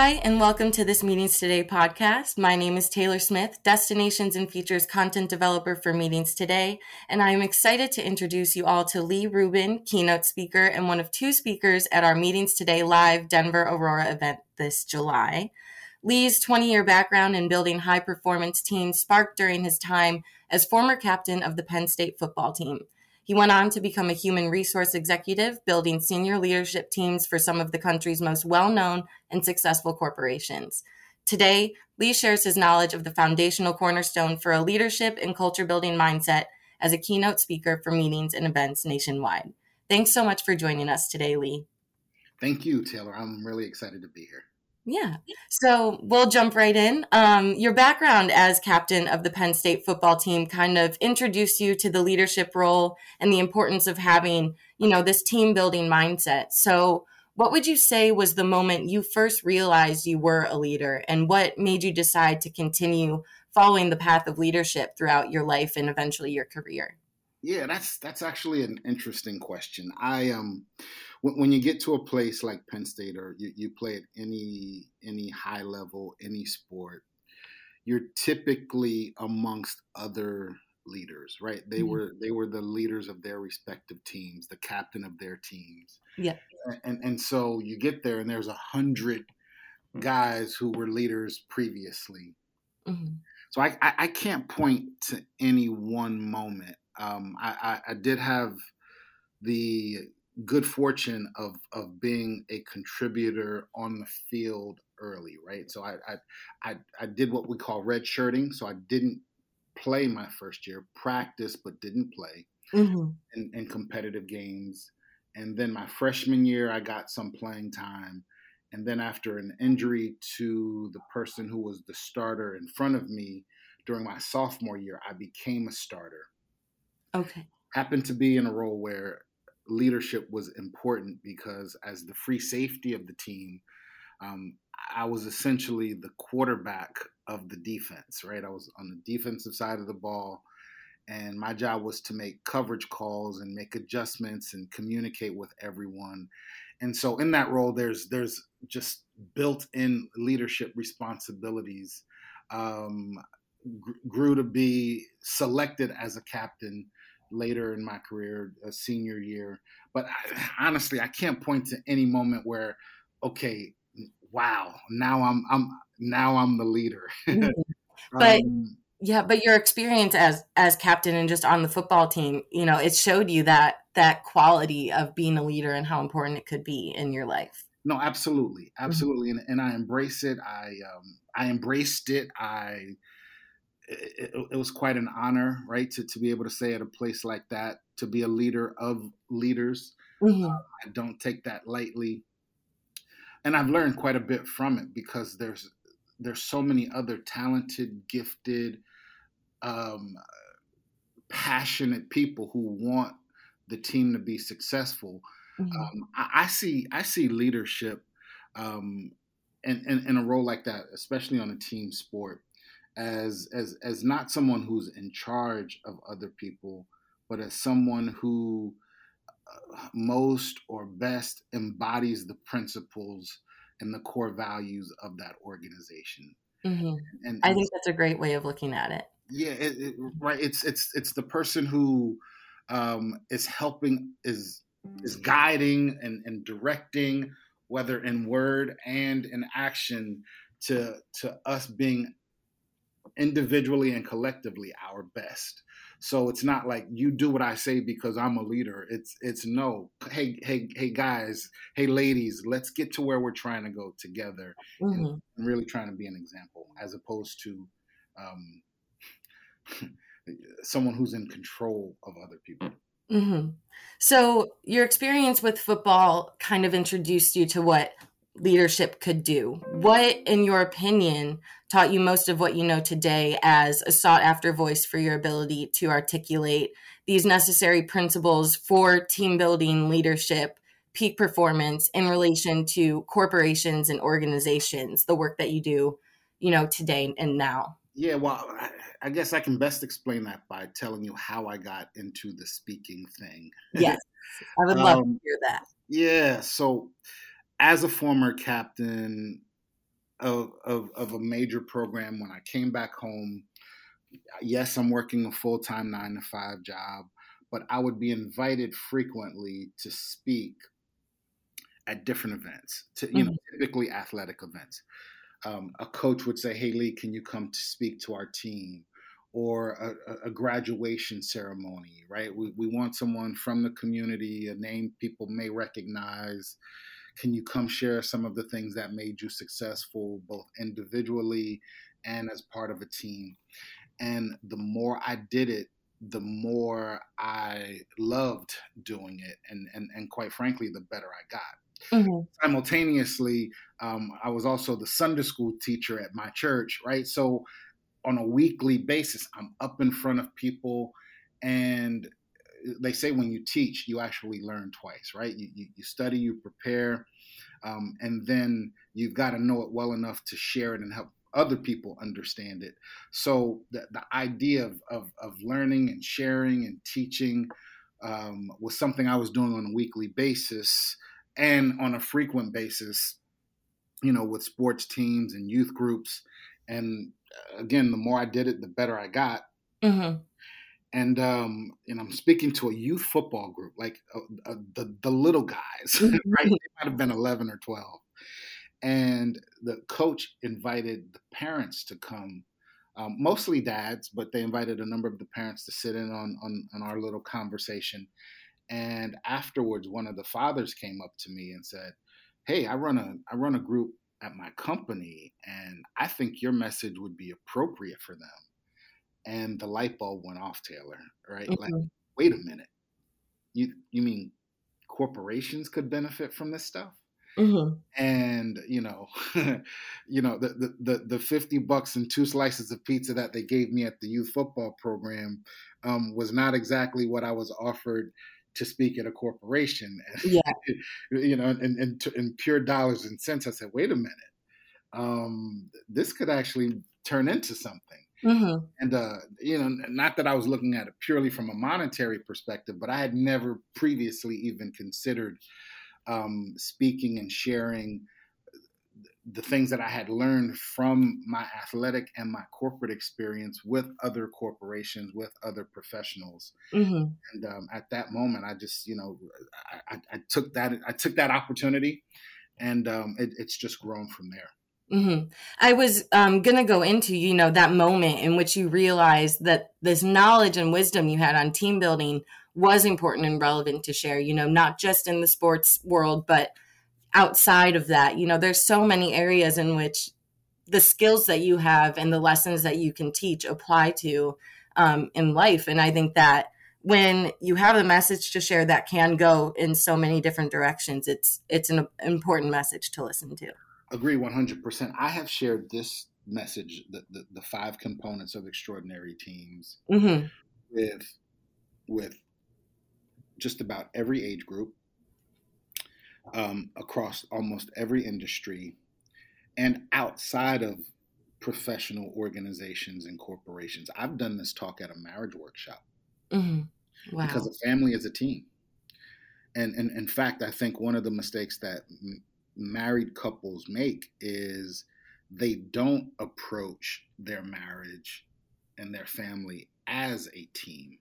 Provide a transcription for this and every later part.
Hi, and welcome to this Meetings Today podcast. My name is Taylor Smith, Destinations and Features Content Developer for Meetings Today, and I am excited to introduce you all to Lee Rubin, keynote speaker and one of two speakers at our Meetings Today live Denver Aurora event this July. Lee's 20 year background in building high performance teams sparked during his time as former captain of the Penn State football team. He went on to become a human resource executive, building senior leadership teams for some of the country's most well known and successful corporations. Today, Lee shares his knowledge of the foundational cornerstone for a leadership and culture building mindset as a keynote speaker for meetings and events nationwide. Thanks so much for joining us today, Lee. Thank you, Taylor. I'm really excited to be here. Yeah. So we'll jump right in. Um, your background as captain of the Penn State football team kind of introduced you to the leadership role and the importance of having, you know, this team building mindset. So, what would you say was the moment you first realized you were a leader, and what made you decide to continue following the path of leadership throughout your life and eventually your career? Yeah, that's that's actually an interesting question. I um when, when you get to a place like Penn State or you, you play at any any high level, any sport, you're typically amongst other leaders, right? They mm-hmm. were they were the leaders of their respective teams, the captain of their teams. Yeah. And and so you get there and there's a hundred guys who were leaders previously. Mm-hmm. So I, I, I can't point to any one moment. Um, I, I, I did have the good fortune of of being a contributor on the field early, right? So I I I, I did what we call red shirting. So I didn't play my first year, practice but didn't play mm-hmm. in, in competitive games. And then my freshman year, I got some playing time. And then after an injury to the person who was the starter in front of me during my sophomore year, I became a starter. Okay. Happened to be in a role where leadership was important because as the free safety of the team, um, I was essentially the quarterback of the defense, right? I was on the defensive side of the ball, and my job was to make coverage calls and make adjustments and communicate with everyone. And so, in that role, there's there's just built-in leadership responsibilities. Um, grew to be selected as a captain later in my career, a senior year. But I, honestly, I can't point to any moment where, okay, wow, now I'm I'm now I'm the leader. Mm-hmm. but um, yeah, but your experience as as captain and just on the football team, you know, it showed you that that quality of being a leader and how important it could be in your life. No, absolutely, mm-hmm. absolutely, mm-hmm. and, and I embrace it. I um, I embraced it. I it, it, was quite an honor, right, to, to be able to say at a place like that, to be a leader of leaders. Mm-hmm. Uh, I don't take that lightly, and I've learned quite a bit from it because there's there's so many other talented, gifted, um, passionate people who want the team to be successful. Mm-hmm. Um, I, I, see I see leadership um, in, in, in a role like that, especially on a team sport as as as not someone who's in charge of other people, but as someone who uh, most or best embodies the principles and the core values of that organization. Mm-hmm. And, I think that's a great way of looking at it. Yeah, it, it, right. It's it's it's the person who um, is helping is is guiding and, and directing, whether in word and in action, to to us being individually and collectively our best. So it's not like you do what I say because I'm a leader. It's it's no. Hey hey hey guys, hey ladies, let's get to where we're trying to go together mm-hmm. and, and, really trying to be an example as opposed to um, someone who's in control of other people. Mm-hmm. So your experience with football kind of introduced you to what leadership could do. What, in your opinion, taught you most of what you know today as a sought after voice for your ability to articulate these necessary principles for team building, leadership, peak performance in relation to corporations and organizations, the work that you do, you know, today and now? Yeah, well, I guess I can best explain that by telling you how I got into the speaking thing. Yes, I would love um, to hear that. Yeah, so as a former captain, of, of, of a major program when I came back home. Yes, I'm working a full time nine to five job, but I would be invited frequently to speak at different events, to you mm-hmm. know, typically athletic events. Um, a coach would say, "Hey, Lee, can you come to speak to our team?" Or a, a graduation ceremony, right? We, we want someone from the community, a name people may recognize. Can you come share some of the things that made you successful, both individually and as part of a team? And the more I did it, the more I loved doing it, and and and quite frankly, the better I got. Mm-hmm. Simultaneously, um, I was also the Sunday school teacher at my church, right? So on a weekly basis, I'm up in front of people, and they say when you teach, you actually learn twice, right? You, you, you study, you prepare, um, and then you've got to know it well enough to share it and help other people understand it. So the, the idea of, of, of learning and sharing and teaching um, was something I was doing on a weekly basis and on a frequent basis, you know, with sports teams and youth groups. And uh, again, the more I did it, the better I got. Mm-hmm. And um, and I'm speaking to a youth football group, like uh, uh, the the little guys, right? They might have been 11 or 12. And the coach invited the parents to come, um, mostly dads, but they invited a number of the parents to sit in on, on, on our little conversation. And afterwards, one of the fathers came up to me and said, "Hey, I run a I run a group at my company, and I think your message would be appropriate for them." And the light bulb went off, Taylor. Right? Mm-hmm. Like, wait a minute. You you mean corporations could benefit from this stuff? Mm-hmm. And you know, you know the, the the fifty bucks and two slices of pizza that they gave me at the youth football program um, was not exactly what I was offered to speak at a corporation. Yeah. you know, in, in, in, pure dollars and cents, I said, wait a minute, um, this could actually turn into something. Mm-hmm. And, uh, you know, not that I was looking at it purely from a monetary perspective, but I had never previously even considered um, speaking and sharing the things that I had learned from my athletic and my corporate experience with other corporations, with other professionals. Mm-hmm. And um, at that moment, I just, you know, I, I, I, took that, I took that opportunity, and um, it, it's just grown from there. Mm-hmm. I was um, gonna go into, you know, that moment in which you realized that this knowledge and wisdom you had on team building was important and relevant to share. You know, not just in the sports world, but outside of that. You know, there's so many areas in which the skills that you have and the lessons that you can teach apply to um, in life. And I think that when you have a message to share that can go in so many different directions, it's it's an important message to listen to. Agree 100%. I have shared this message, the, the, the five components of extraordinary teams, mm-hmm. with with just about every age group, um, across almost every industry and outside of professional organizations and corporations. I've done this talk at a marriage workshop mm-hmm. wow. because a family is a team. And, and in fact, I think one of the mistakes that m- married couples make is they don't approach their marriage and their family as a team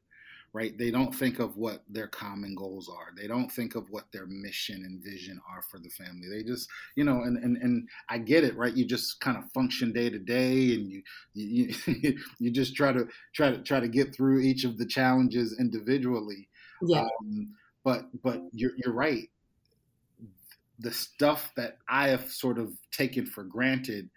right? They don't think of what their common goals are. They don't think of what their mission and vision are for the family. They just, you know, and and, and I get it, right? You just kind of function day to day, and you you you just try to try to try to get through each of the challenges individually. Yeah. Um, but but you're you're right. The stuff that I have sort of taken for granted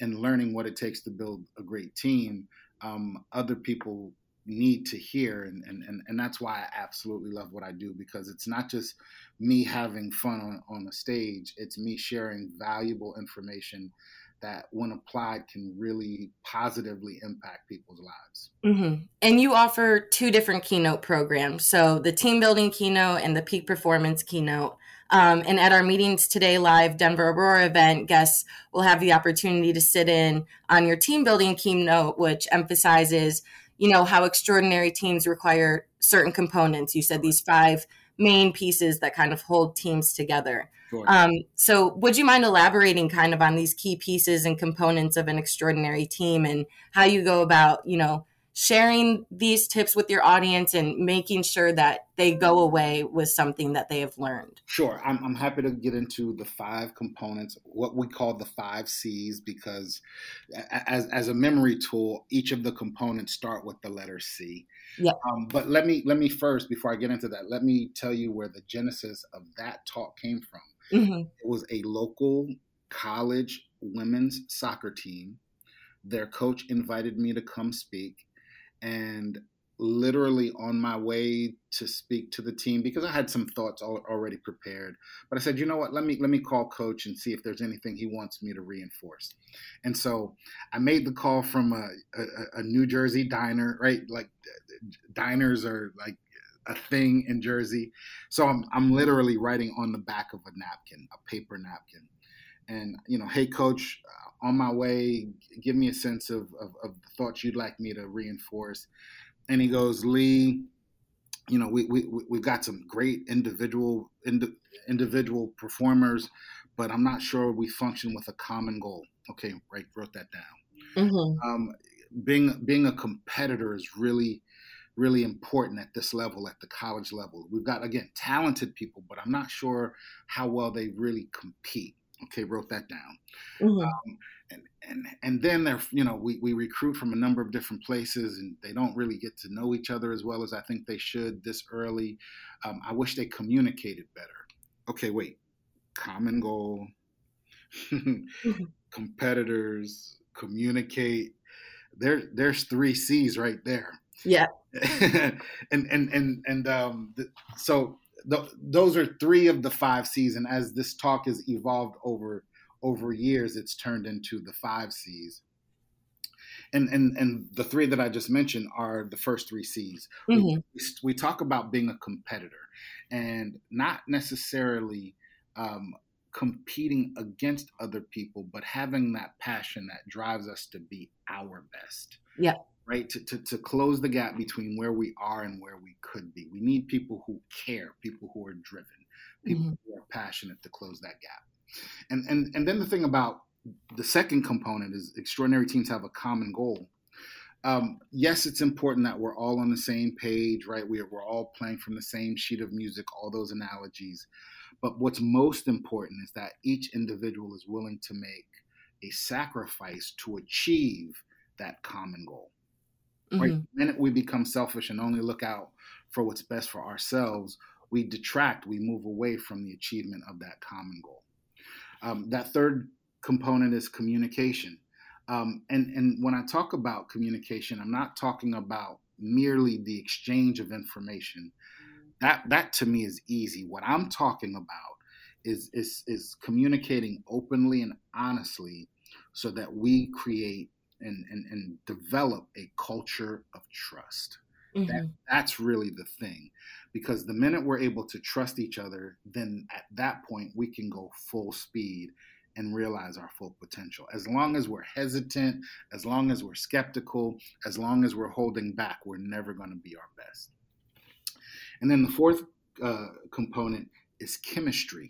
in learning what it takes to build a great team, um, other people need to hear and, and, and, and that's why I absolutely love what I do because it's not just me having fun on, on the stage, it's me sharing valuable information that when applied can really positively impact people's lives. Mm-hmm. And you offer two different keynote programs. So the team building keynote and the peak performance keynote. Um, and at our meetings today live Denver Aurora event, guests will have the opportunity to sit in on your team building keynote, which emphasizes you know how extraordinary teams require certain components you said these five main pieces that kind of hold teams together. Sure. Um, so, would you mind elaborating kind of on these key pieces and components of an extraordinary team and how you go about, you know, sharing these tips with your audience and making sure that they go away with something that they have learned? Sure. I'm, I'm happy to get into the five components, what we call the five C's, because as, as a memory tool, each of the components start with the letter C. Yeah. Um, but let me let me first, before I get into that, let me tell you where the genesis of that talk came from. Mm-hmm. It was a local college women's soccer team. Their coach invited me to come speak and literally on my way to speak to the team because I had some thoughts already prepared. But I said, you know what? Let me let me call coach and see if there's anything he wants me to reinforce. And so I made the call from a, a, a New Jersey diner, right? Like diners are like a thing in Jersey. So I'm I'm literally writing on the back of a napkin, a paper napkin. And you know, hey coach, on my way, give me a sense of, of, of thoughts you'd like me to reinforce. And he goes, Lee, you know, we, we, we've got some great individual ind- individual performers, but I'm not sure we function with a common goal. Okay, right, wrote that down. Mm-hmm. Um, being being a competitor is really really important at this level, at the college level. We've got again talented people, but I'm not sure how well they really compete. Okay, wrote that down. Mm-hmm. Um, and, and and then they're you know we, we recruit from a number of different places and they don't really get to know each other as well as I think they should this early. Um, I wish they communicated better. Okay, wait, common goal, mm-hmm. competitors, communicate. There, there's three C's right there. Yeah. and and and and um, so th- those are three of the five C's. And as this talk has evolved over over years, it's turned into the five C's. And, and, and the three that I just mentioned are the first three C's. Mm-hmm. We, we, talk about being a competitor and not necessarily um, competing against other people, but having that passion that drives us to be our best. Yeah right? To, to, to close the gap between where we are and where we could be. We need people who care, people who are driven, people mm-hmm. who are passionate to close that gap. And, and, and then the thing about the second component is extraordinary teams have a common goal. Um, yes, it's important that we're all on the same page, right? We're, we're all playing from the same sheet of music, all those analogies. But what's most important is that each individual is willing to make a sacrifice to achieve that common goal. Mm-hmm. Right? The minute we become selfish and only look out for what's best for ourselves, we detract, we move away from the achievement of that common goal. Um, that third component is communication. Um, and, and when I talk about communication, I'm not talking about merely the exchange of information. That, that to me is easy. What I'm talking about is, is, is communicating openly and honestly so that we create and, and, and develop a culture of trust. Mm-hmm. That, that's really the thing. Because the minute we're able to trust each other, then at that point we can go full speed and realize our full potential. As long as we're hesitant, as long as we're skeptical, as long as we're holding back, we're never going to be our best. And then the fourth uh, component is chemistry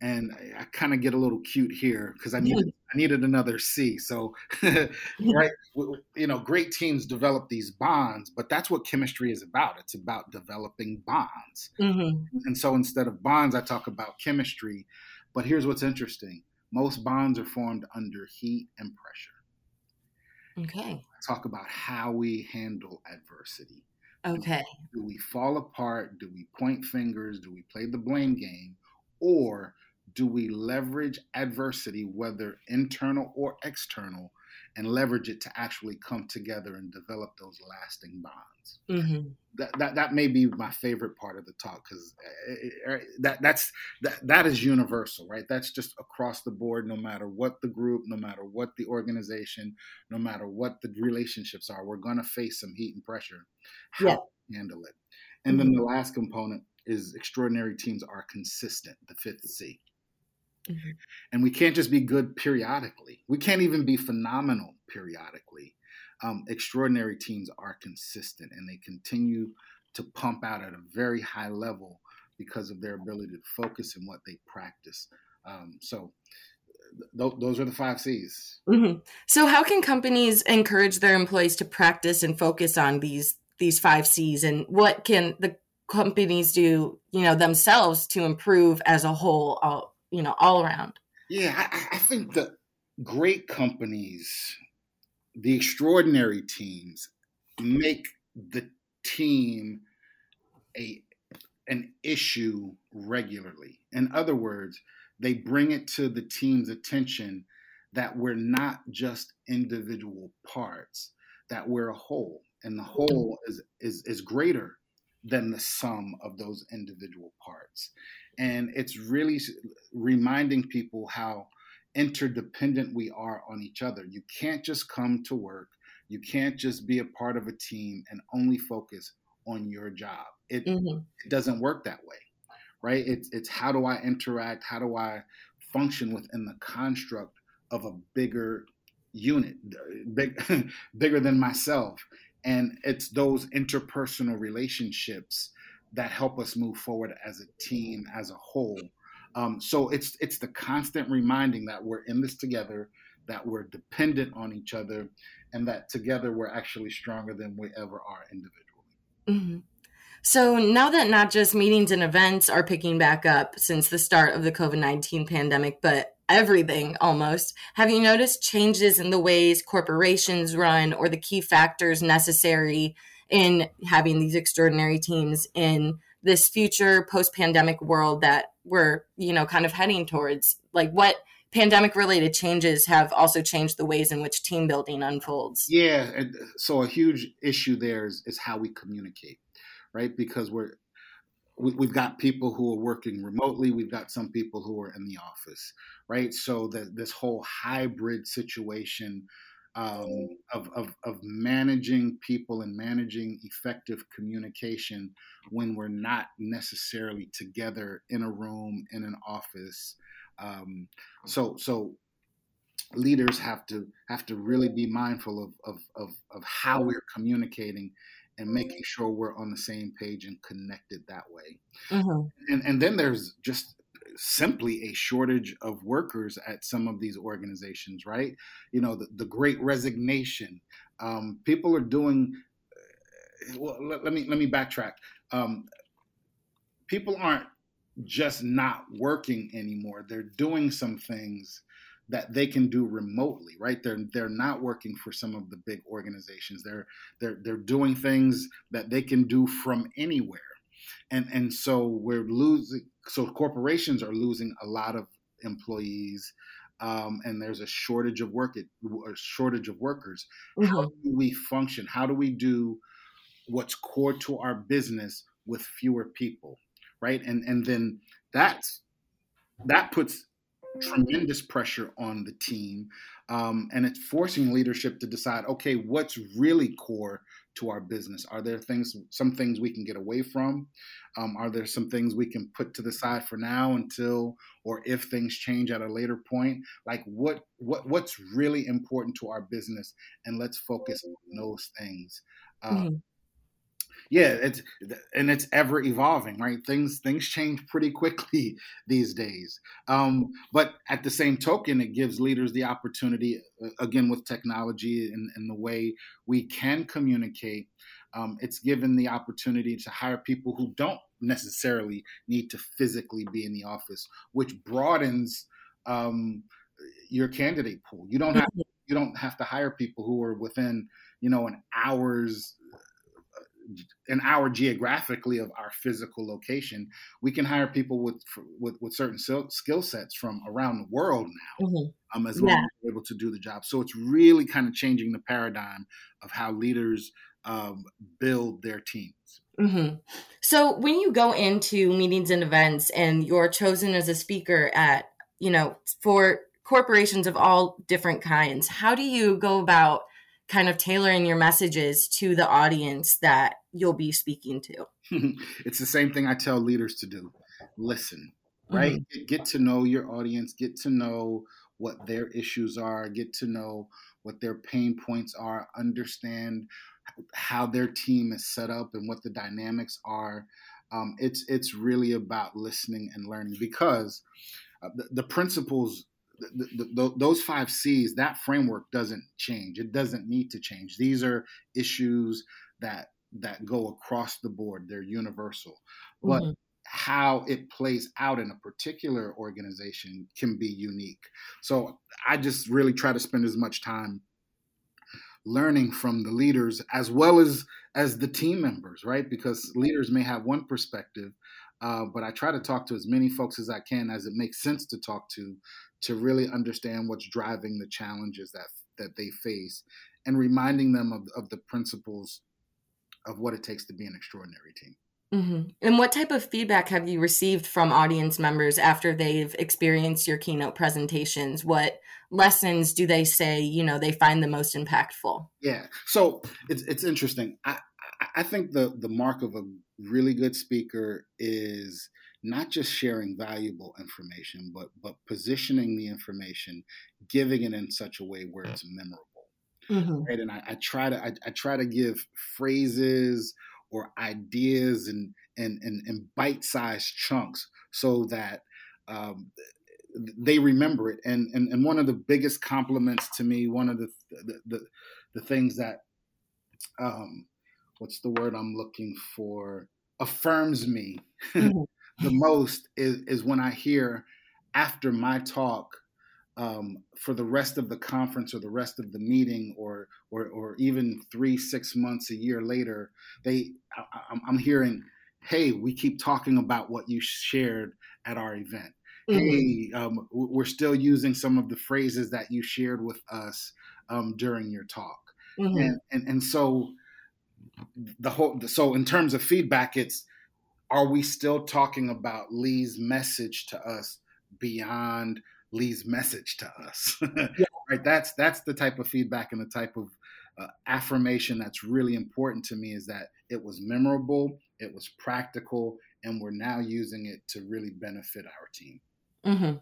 and I, I kind of get a little cute here because I needed I needed another C. So, right, you know, great teams develop these bonds, but that's what chemistry is about. It's about developing bonds. Mm-hmm. And so instead of bonds, I talk about chemistry. But here's what's interesting: most bonds are formed under heat and pressure. Okay. I talk about how we handle adversity. Okay. Do we fall apart? Do we point fingers? Do we play the blame game? Or do we leverage adversity, whether internal or external, and leverage it to actually come together and develop those lasting bonds? Mm-hmm. That, that that may be my favorite part of the talk because eh, eh, eh, that that's that that is universal, right? That's just across the board, no matter what the group, no matter what the organization, no matter what the relationships are, we're going to face some heat and pressure. How yeah. handle it? And mm-hmm. then the last component is extraordinary teams are consistent, the fifth C. Mm-hmm. And we can't just be good periodically. We can't even be phenomenal periodically. Um, extraordinary teams are consistent and they continue to pump out at a very high level because of their ability to focus and what they practice. Um, so th- those are the five C's. Mm-hmm. So how can companies encourage their employees to practice and focus on these these five C's, and what can the companies do, you know, themselves to improve as a whole, you know, all around? Yeah, I, I think the great companies, the extraordinary teams, make the team a an issue regularly. In other words, they bring it to the team's attention that we're not just individual parts, that we're a whole, and the whole is is is greater than the sum of those individual parts. And it's really reminding people how interdependent we are on each other. You can't just come to work, you can't just be a part of a team and only focus on your job. It, mm-hmm. it doesn't work that way, right? It's it's how do I interact? How do I function within the construct of a bigger unit, big, bigger than myself? And it's those interpersonal relationships that help us move forward as a team, as a whole. Um, so it's it's the constant reminding that we're in this together, that we're dependent on each other, and that together we're actually stronger than we ever are individually. Mm-hmm. So now that not just meetings and events are picking back up since the start of the COVID 19 pandemic, but everything almost, have you noticed changes in the ways corporations run or the key factors necessary in having these extraordinary teams in this future post pandemic world that we're, you know, kind of heading towards? Like what pandemic related changes have also changed the ways in which team building unfolds. Yeah, and uh, so a huge issue there is, is how we communicate, right? Because we're we, we've got people who are working remotely. We've got some people who are in the office, right? So that this whole hybrid situation um, of, of, of managing people and managing effective communication when we're not necessarily together in a room in an office um, so so leaders have to have to really be mindful of of of, of how we're communicating and making sure we're on the same page and connected that way. Mm-hmm. And and then there's just simply a shortage of workers at some of these organizations, right? You know, the, the great resignation. Um, people are doing. Well, let, let, me let me backtrack. Um, people aren't just not working anymore. They're doing some things that they can do remotely, right? They're they're not working for some of the big organizations. They're they're they're doing things that they can do from anywhere. And and so we're losing so corporations are losing a lot of employees um, and there's a shortage of work a shortage of workers. Mm-hmm. How do we function? How do we do what's core to our business with fewer people? right? And and then that's that puts tremendous pressure on the team, um, and it's forcing leadership to decide, okay, what's really core to our business? Are there things, some things we can get away from? Um, are there some things we can put to the side for now until, or if things change at a later point? Like what what what's really important to our business, and let's focus on those things. Um, mm-hmm yeah, it's and it's ever evolving, right? Things things change pretty quickly these days. Um, but at the same token, it gives leaders the opportunity, uh, again, with technology and, and the way we can communicate. Um, it's given the opportunity to hire people who don't necessarily need to physically be in the office, which broadens um, your candidate pool. You don't have you don't have to hire people who are within you know an hour's an hour geographically of our physical location, we can hire people with with, with certain skill sets from around the world now, mm-hmm. um, as long yeah. as we're able to do the job. So it's really kind of changing the paradigm of how leaders um, build their teams. Mm-hmm. So when you go into meetings and events, and you're chosen as a speaker at, you know, for corporations of all different kinds, how do you go about kind of tailoring your messages to the audience that you'll be speaking to. it's the same thing I tell leaders to do. Listen, right? Mm-hmm. Get to know your audience, get to know what their issues are, get to know what their pain points are, understand how their team is set up and what the dynamics are. Um, it's it's really about listening and learning because uh, the, the, principles, the, the, those five C's, that framework doesn't change. It doesn't need to change. These are issues that that go across the board. They're universal, but mm-hmm. how it plays out in a particular organization can be unique. So I just really try to spend as much time learning from the leaders as well as as the team members right because leaders may have one perspective uh, but i try to talk to as many folks as i can as it makes sense to talk to to really understand what's driving the challenges that that they face and reminding them of, of the principles of what it takes to be an extraordinary team Mm-hmm. And what type of feedback have you received from audience members after they've experienced your keynote presentations? What lessons do they say, you know, they find the most impactful? Yeah. So it's it's interesting. I I think the the mark of a really good speaker is not just sharing valuable information, but but positioning the information, giving it in such a way where it's memorable. Mm-hmm. Right. And I, I try to I, I try to give phrases or ideas and and and, and bite-sized chunks so that um, they remember it. And, and and one of the biggest compliments to me, one of the the the, the things that um, what's the word I'm looking for affirms me mm-hmm. The most is is when I hear after my talk um, for the rest of the conference or the rest of the meeting or or, or even three six months a year later they I, I'm hearing hey we keep talking about what you shared at our event mm-hmm. hey um, we're still using some of the phrases that you shared with us um, during your talk mm-hmm. and, and and so the whole so in terms of feedback it's are we still talking about lee's message to us beyond Lee's message to us. yeah. Right. That's that's the type of feedback and the type of uh, affirmation that's really important to me is that it was memorable, it was practical, and we're now using it to really benefit our team. Mm-hmm.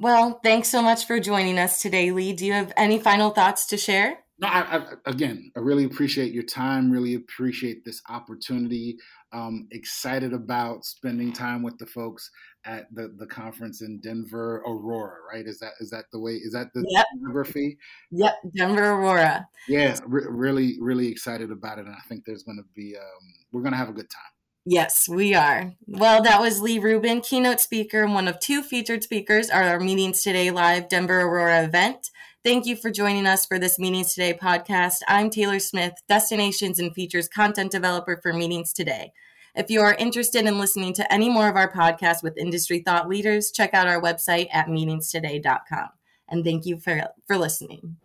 Well, thanks so much for joining us today, Lee. Do you have any final thoughts to share? No, I, I, again, I really appreciate your time. Really appreciate this opportunity. Um, excited about spending time with the folks at the, the conference in Denver, Aurora. Right? Is that is that the way? Is that the yep. geography? Yep, Denver, Aurora. Yeah, re- really, really excited about it, and I think there's going to be um, we're going to have a good time. Yes, we are. Well, that was Lee Rubin, keynote speaker and one of two featured speakers at our Meetings Today Live Denver Aurora event. Thank you for joining us for this Meetings Today podcast. I'm Taylor Smith, Destinations and Features content developer for Meetings Today. If you are interested in listening to any more of our podcasts with industry thought leaders, check out our website at meetingstoday.com. And thank you for, for listening.